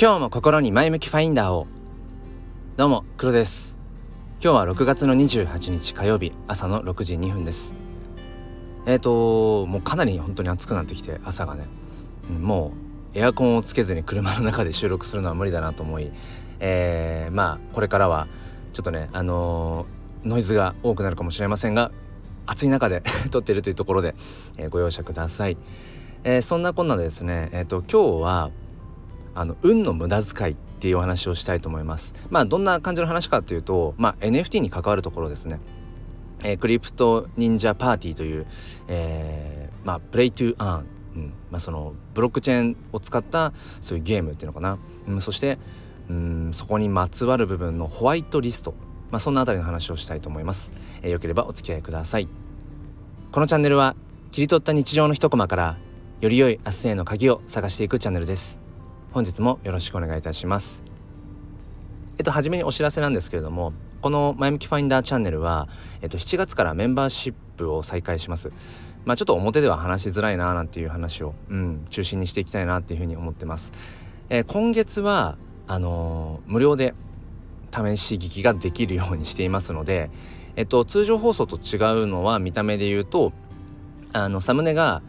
今日も心に前向きファインダーを。どうも黒です。今日は6月の28日火曜日朝の6時2分です。えっ、ー、ともうかなり本当に暑くなってきて朝がね、もうエアコンをつけずに車の中で収録するのは無理だなと思い、えー、まあこれからはちょっとねあのー、ノイズが多くなるかもしれませんが暑い中で 撮っているというところで、えー、ご容赦ください、えー、そんなこんなでですねえっ、と今日はあの運の無駄遣いっていうお話をしたいと思います。まあどんな感じの話かっていうと、まあ、NFT に関わるところですね。えー、クリプト忍者パーティーという、えー、まあ、プレイトゥーアーン、うん。まあ、そのブロックチェーンを使ったそういうゲームっていうのかな、うん、そしてうんそこにまつわる部分のホワイトリスト、まあ、そんなあたりの話をしたいと思います、えー、よければお付き合いください。このチャンネルは切り取った日常の一コマからより良い明日への鍵を探していくチャンネルです。本日もよろしくお願いいたします。えっと初めにお知らせなんですけれどもこの前向きファインダーチャンネルは、えっと、7月からメンバーシップを再開します。まあちょっと表では話しづらいななんていう話を、うん、中心にしていきたいなっていうふうに思ってます、えー、今月はあのー、無料で試し聞きができるようにしていますので、えっと、通常放送と違うのは見た目で言うとあのサムネが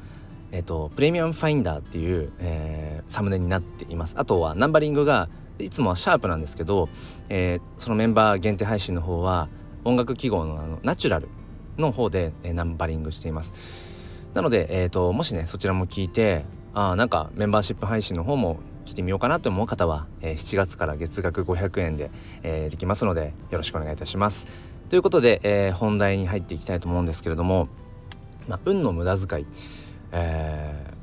えっと、プレミアムファインダーっていう、えー、サムネになっています。あとはナンバリングがいつもはシャープなんですけど、えー、そのメンバー限定配信の方は音楽記号のあのナチュラルの方で、えー、ナンバリングしています。なので、えーと、もしねそちらも聞いてあなんかメンバーシップ配信の方も聞いてみようかなと思う方は、えー、7月から月額500円で、えー、できますのでよろしくお願いいたします。ということで、えー、本題に入っていきたいと思うんですけれども、まあ、運の無駄遣い。え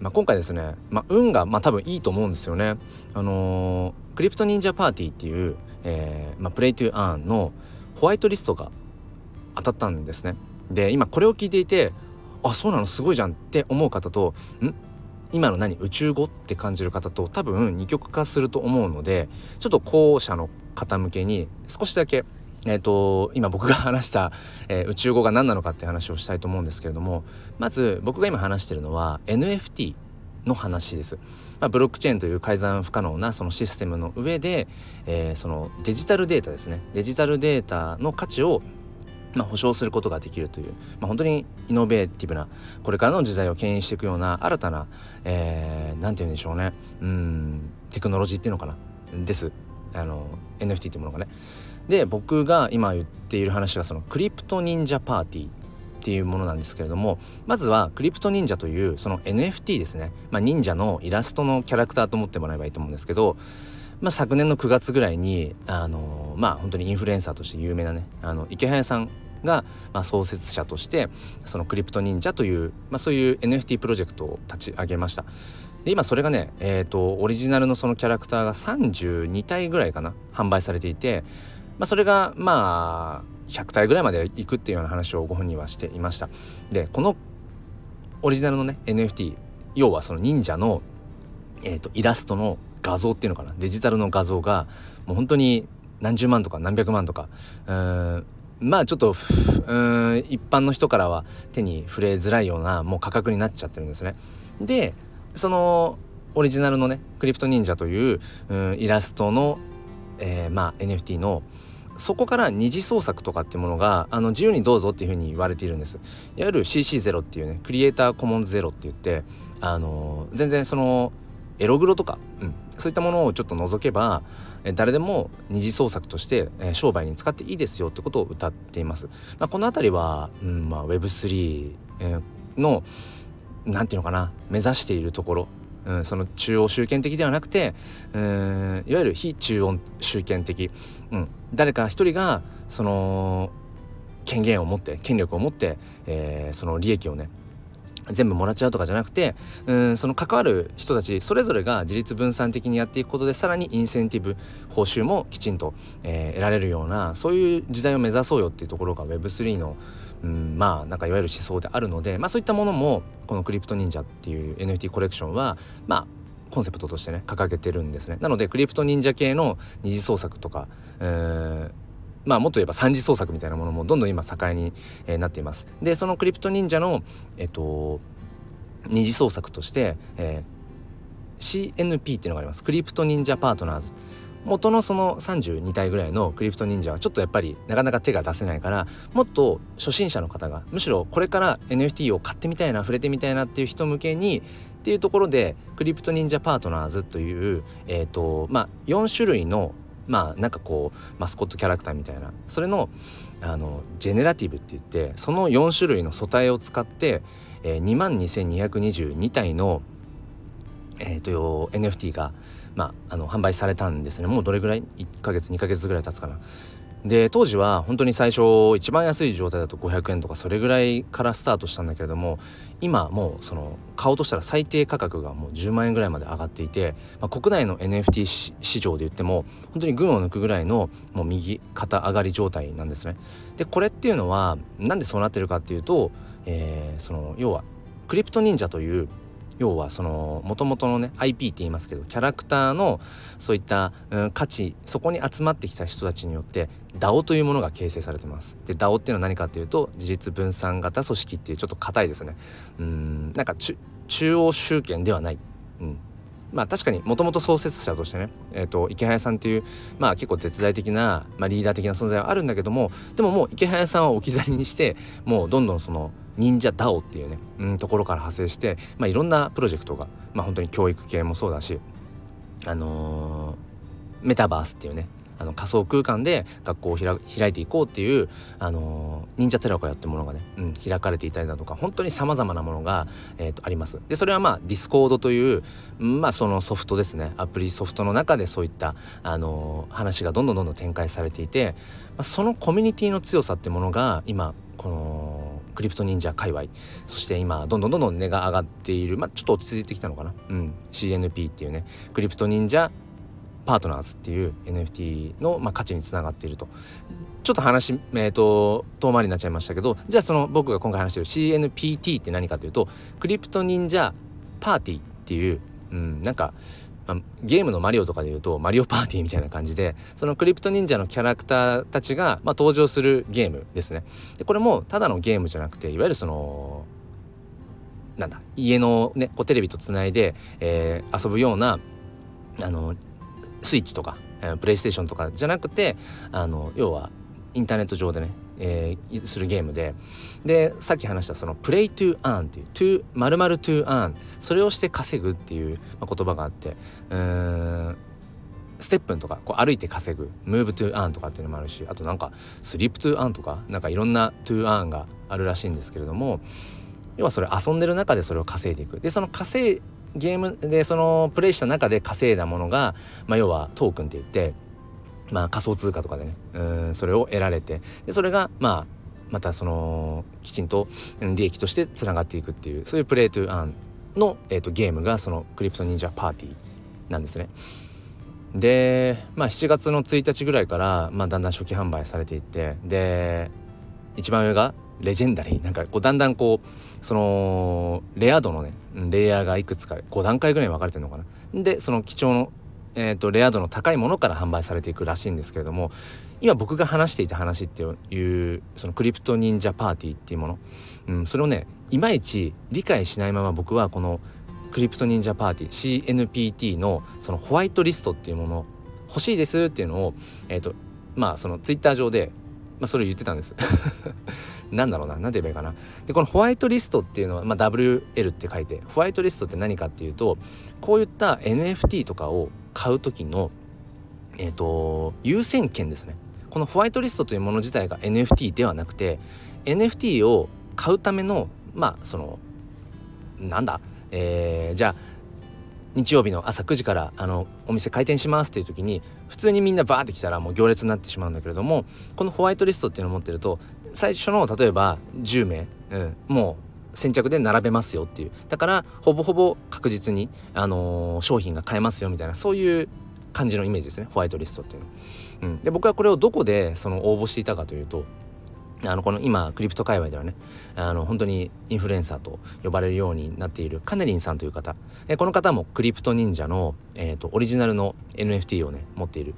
ー、まあ、今回ですね、まあ、運が、まあ、多分いいと思うんですよね。あのー、クリプト忍者パーティーっていう、えーまあ、プレイトゥーアーンのホワイトリストが当たったんですね。で今これを聞いていてあそうなのすごいじゃんって思う方とん？今の何宇宙語って感じる方と多分二極化すると思うのでちょっと後者の方向けに少しだけえーと、今僕が 話した、えー、宇宙語が何なのかって話をしたいと思うんですけれどもまず僕が今話してるのは NFT の話です、まあ、ブロックチェーンという改ざん不可能なそのシステムの上で、えー、そのデジタルデータですね。デジタルデータの価値をまあ、保証することができるという、まあ、本当にイノベーティブなこれからの時代を牽引していくような新たな何、えー、て言うんでしょうね。うんテクノロジーっていうのかな。です。あの NFT っていうものがね。で僕が今言っている話がそのクリプト忍者パーティーっていうものなんですけれどもまずはクリプト忍者というその NFT ですね、まあ、忍者のイラストのキャラクターと思ってもらえばいいと思うんですけど、まあ、昨年の9月ぐらいにあのまあ本当にインフルエンサーとして有名なねあの池早さんが、まあ、創設者としてそのクリプト忍者という、まあ、そういう NFT プロジェクトを立ち上げました。で今それがねえっ、ー、とオリジナルのそのキャラクターが32体ぐらいかな販売されていてまあ、それがまあ100体ぐらいまでいくっていうような話をご本人はしていましたでこのオリジナルのね NFT 要はその忍者の、えーと、イラストの画像っていうのかな？デジタルの画像がもう本当に何十万とか何百万とかうんまあちょっとうん一般の人からは手に触れづらいようなもう価格になっちゃってるんですね。でそのオリジナルのねクリプト忍者といううイラストの、えー、まあ NFT のそこから二次創作とかっていうものがあの自由にどうぞっていうふうに言われているんですいわゆる CC0 っていうねクリエイターコモンズゼロって言ってあの全然そのエログロとか、うん、そういったものをちょっと除けば誰でも二次創作として、商売に使っていいですよってことを歌っています。まあ、この辺りは、うんまあ、Web3、のなんていうのかな目指しているところうん、その中央集権的ではなくてうんいわゆる非中央集権的、うん、誰か一人がその権限を持って権力を持って、えー、その利益をね全部もらっちゃうとかじゃなくてうんその関わる人たちそれぞれが自立分散的にやっていくことでさらにインセンティブ報酬もきちんと、えー、得られるようなそういう時代を目指そうよっていうところが Web3 のうん、まあなんかいわゆる思想であるので、まあ、そういったものもこのクリプト忍者っていう NFT コレクションはまあコンセプトとしてね掲げてるんですね。なのでクリプト忍者系の二次創作とか、まあもっと言えば三次創作みたいなものもどんどん今盛んに、なっています。でそのクリプト忍者のえっと二次創作として、えー、CNP っていうのがあります。クリプト忍者パートナーズ。元のその32体ぐらいのクリプト忍者はちょっとやっぱりなかなか手が出せないからもっと初心者の方がむしろこれから NFT を買ってみたいな触れてみたいなっていう人向けにっていうところでクリプト忍者パートナーズというえっ、ー、とまあ4種類のまあなんかこうマスコットキャラクターみたいな。それのあのジェネラティブって言ってその4種類の素体を使って、えー、2万2222体の、えーと、NFT が、まあ、あの販売されたんですね。もうどれぐらい？1ヶ月2ヶ月ぐらい経つかな。で当時は本当に最初一番安い状態だと500円とかそれぐらいからスタートしたんだけれども今もうその買おうとしたら最低価格がもう10万円ぐらいまで上がっていて、まあ、国内の NFT 市場で言っても本当に群を抜くぐらいのもう右肩上がり状態なんですね。でこれっていうのはなんでそうなってるかっていうと、えー、その要はクリプト忍者という要はそのもともとのね IP って言いますけどキャラクターのそういった、うん、価値そこに集まってきた人たちによって DAO というものが形成されてます。で DAO っていうのは何かっていうと自立分散型組織っていうちょっと硬いですね。うんなんか中央集権ではない。うんまあ確かにもともと創設者としてね、えーと、池早さんっていうまあ結構絶大的な、まあ、リーダー的な存在はあるんだけどもでももうイケハヤさんを置き去りにしてもうどんどんその忍者 DAO っていうね、うん、ところから派生して、まあ、いろんなプロジェクトが、まあ、本当に教育系もそうだし、あのー、メタバースっていうねあの仮想空間で学校を開いていこうっていう、あのー、忍者寺子屋ってものがね、うん、開かれていたりだとか本当にさまざまなものが、えーと、あります。でそれはまあ Discord という、まあ、そのソフトですねアプリソフトの中でそういった、あのー、話がどんどんどんどん展開されていて、まあ、そのコミュニティの強さってものが今このクリプト忍者界隈そして今どんどんどんどん値が上がっているまあちょっと落ち着いてきたのかな。うん。CNP っていうねクリプト忍者パートナーズっていう NFT の、まあ、価値につながっていると。ちょっと話、えーと、遠回りになっちゃいましたけどじゃあその僕が今回話してる CNPT って何かというとクリプト忍者パーティーっていう、うん、なんかまあ、ゲームのマリオとかでいうとマリオパーティーみたいな感じでそのクリプト忍者のキャラクターたちが、まあ、登場するゲームですね。でこれもただのゲームじゃなくていわゆるそのなんだ家のねこうテレビとつないで、えー、遊ぶようなあのスイッチとか、えー、プレイステーションとかじゃなくてあの要はインターネット上でねえー、するゲームで。でさっき話したその「プレイトゥーアンっていう「to 〇〇 to earn」それをして稼ぐっていう、まあ、言葉があって。うんステップンとかこう歩いて稼ぐ「move to earn」とかっていうのもあるしあとなんか「sleep to earn」とかなんかいろんな「to earn」があるらしいんですけれども要はそれ遊んでる中でそれを稼いでいく。でその稼いゲームでそのプレイした中で稼いだものが、まあ、要はトークンって言ってまあ、仮想通貨とかでね。うんそれを得られて。でそれがまあまたそのきちんと利益としてつながっていくっていうそういうプレイトゥアンの、えーと、ゲームがそのクリプト忍者パーティーなんですね。でまあ7月の1日ぐらいから、まあ、だんだん初期販売されていってで一番上がレジェンダリー。なんかこうだんだんこうそのレア度のねレイヤーがいくつか5段階ぐらい分かれてるのかな。でその貴重のえーと、レア度の高いものから販売されていくらしいんですけれども今僕が話していた話っていうそのクリプト忍者パーティーっていうもの、うん、それをねいまいち理解しないまま僕はこのクリプト忍者パーティー CNPT のそのホワイトリストっていうもの欲しいですっていうのをえ、ー、とまあそのツイッター上で、まあ、それを言ってたんです。なんだろうな何て言えばいいかな。でこのホワイトリストっていうのは、まあ、WL って書いてホワイトリストって何かっていうとこういった NFT とかを買う時の、えーと、優先権ですね。このホワイトリストというもの自体が NFT ではなくて NFT を買うためのまあそのなんだ、えー、じゃあ日曜日の朝9時からあのお店開店しますっていう時に普通にみんなバーって来たらもう行列になってしまうんだけれどもこのホワイトリストっていうのを持ってると最初の例えば10名、うん、もう先着で並べますよっていう。だからほぼほぼ確実に、あのー、商品が買えますよみたいなそういう感じのイメージですね。ホワイトリストっていうの。うん、で僕はこれをどこでその応募していたかというとあのこの今クリプト界隈ではねあの本当にインフルエンサーと呼ばれるようになっているカネリンさんという方。えこの方もクリプト忍者の、えーと、オリジナルの NFT をね持っている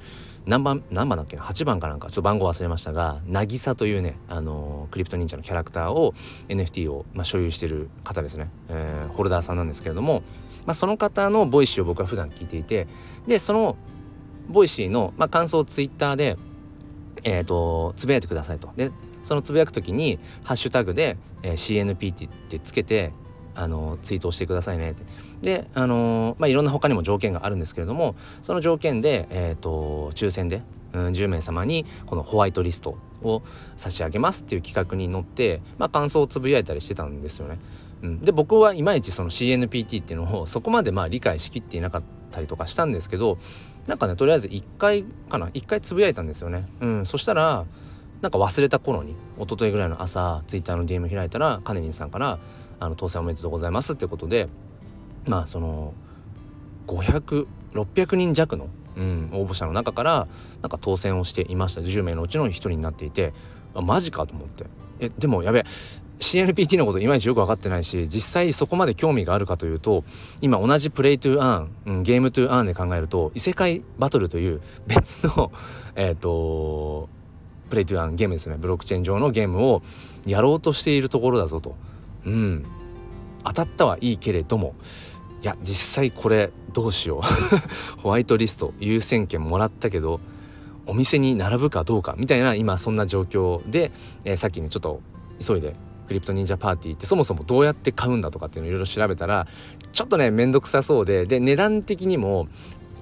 何番何番だっけ8番かなんか。ちょっと番号忘れましたが渚というねあのクリプト忍者のキャラクターを NFT を、まあ、所有している方ですね、えー、ホルダーさんなんですけれどもまあ、その方の Voicy を僕は普段聞いていてでその Voicy の、まあ、感想をツイッターでえーと、つぶやいてくださいと。でそのつぶやく時にハッシュタグで、えー、CNPT ってつけてあのツイートをしてくださいねって。であのまあいろんな他にも条件があるんですけれどもその条件で、えーと、抽選で、うん、10名様にこのホワイトリストを差し上げますっていう企画に乗って、まあ、感想をつぶやいたりしてたんですよね。うん、で僕はいまいちその CNPT っていうのをそこまでまあ理解しきっていなかったりとかしたんですけどなんかねとりあえず1回かな1回つぶやいたんですよね。うん、そしたらなんか忘れた頃に一昨日ぐらいの朝ツイッターの DM 開いたらカネリンさんから「あの当選おめでとうございます」ってことでまあその500600人弱の、うん、応募者の中からなんか当選をしていました。10名のうちの1人になっていてあマジかと思って。えでもやべえ CNPT のこといまいちよく分かってないし実際そこまで興味があるかというと今同じプレイトゥーアン、うん、ゲームトゥーアンで考えると異世界バトルという別のえっ、とプレイトゥアンゲームですね。ブロックチェーン上のゲームをやろうとしているところだぞと。うん。当たったはいいけれども。いや実際これどうしよう。ホワイトリスト優先権もらったけどお店に並ぶかどうかみたいな今そんな状況で、えー、さっきねちょっと急いでクリプト忍者パーティーってそもそもどうやって買うんだとかっていうのをいろいろ調べたらちょっとね面倒くさそうでで値段的にも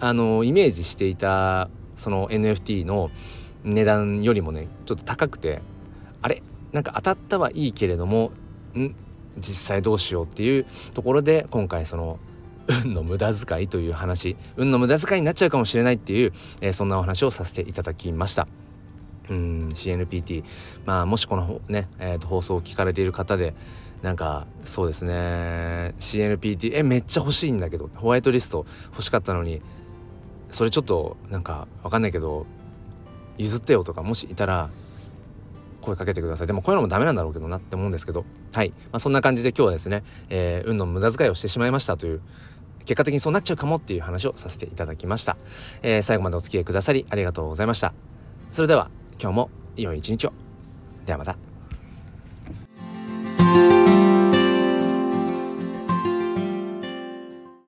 あのイメージしていたその NFT の値段よりもねちょっと高くてあれ？なんか当たったはいいけれどもん？実際どうしようっていうところで今回その運の無駄遣いという話運の無駄遣いになっちゃうかもしれないっていう、えー、そんなお話をさせていただきました。うん CNPT まあもしこのね、えー、と放送を聞かれている方でなんかそうですね CNPT えめっちゃ欲しいんだけどホワイトリスト欲しかったのにそれちょっとなんかわかんないけど譲ってよとかもしいたら声かけてください。でもこういうのもダメなんだろうけどなって思うんですけど。はい、まあ、そんな感じで今日はですね、えー、運の無駄遣いをしてしまいましたという結果的にそうなっちゃうかもっていう話をさせていただきました、えー、最後までお付き合いくださりありがとうございました。それでは今日も良い一日を。ではまた。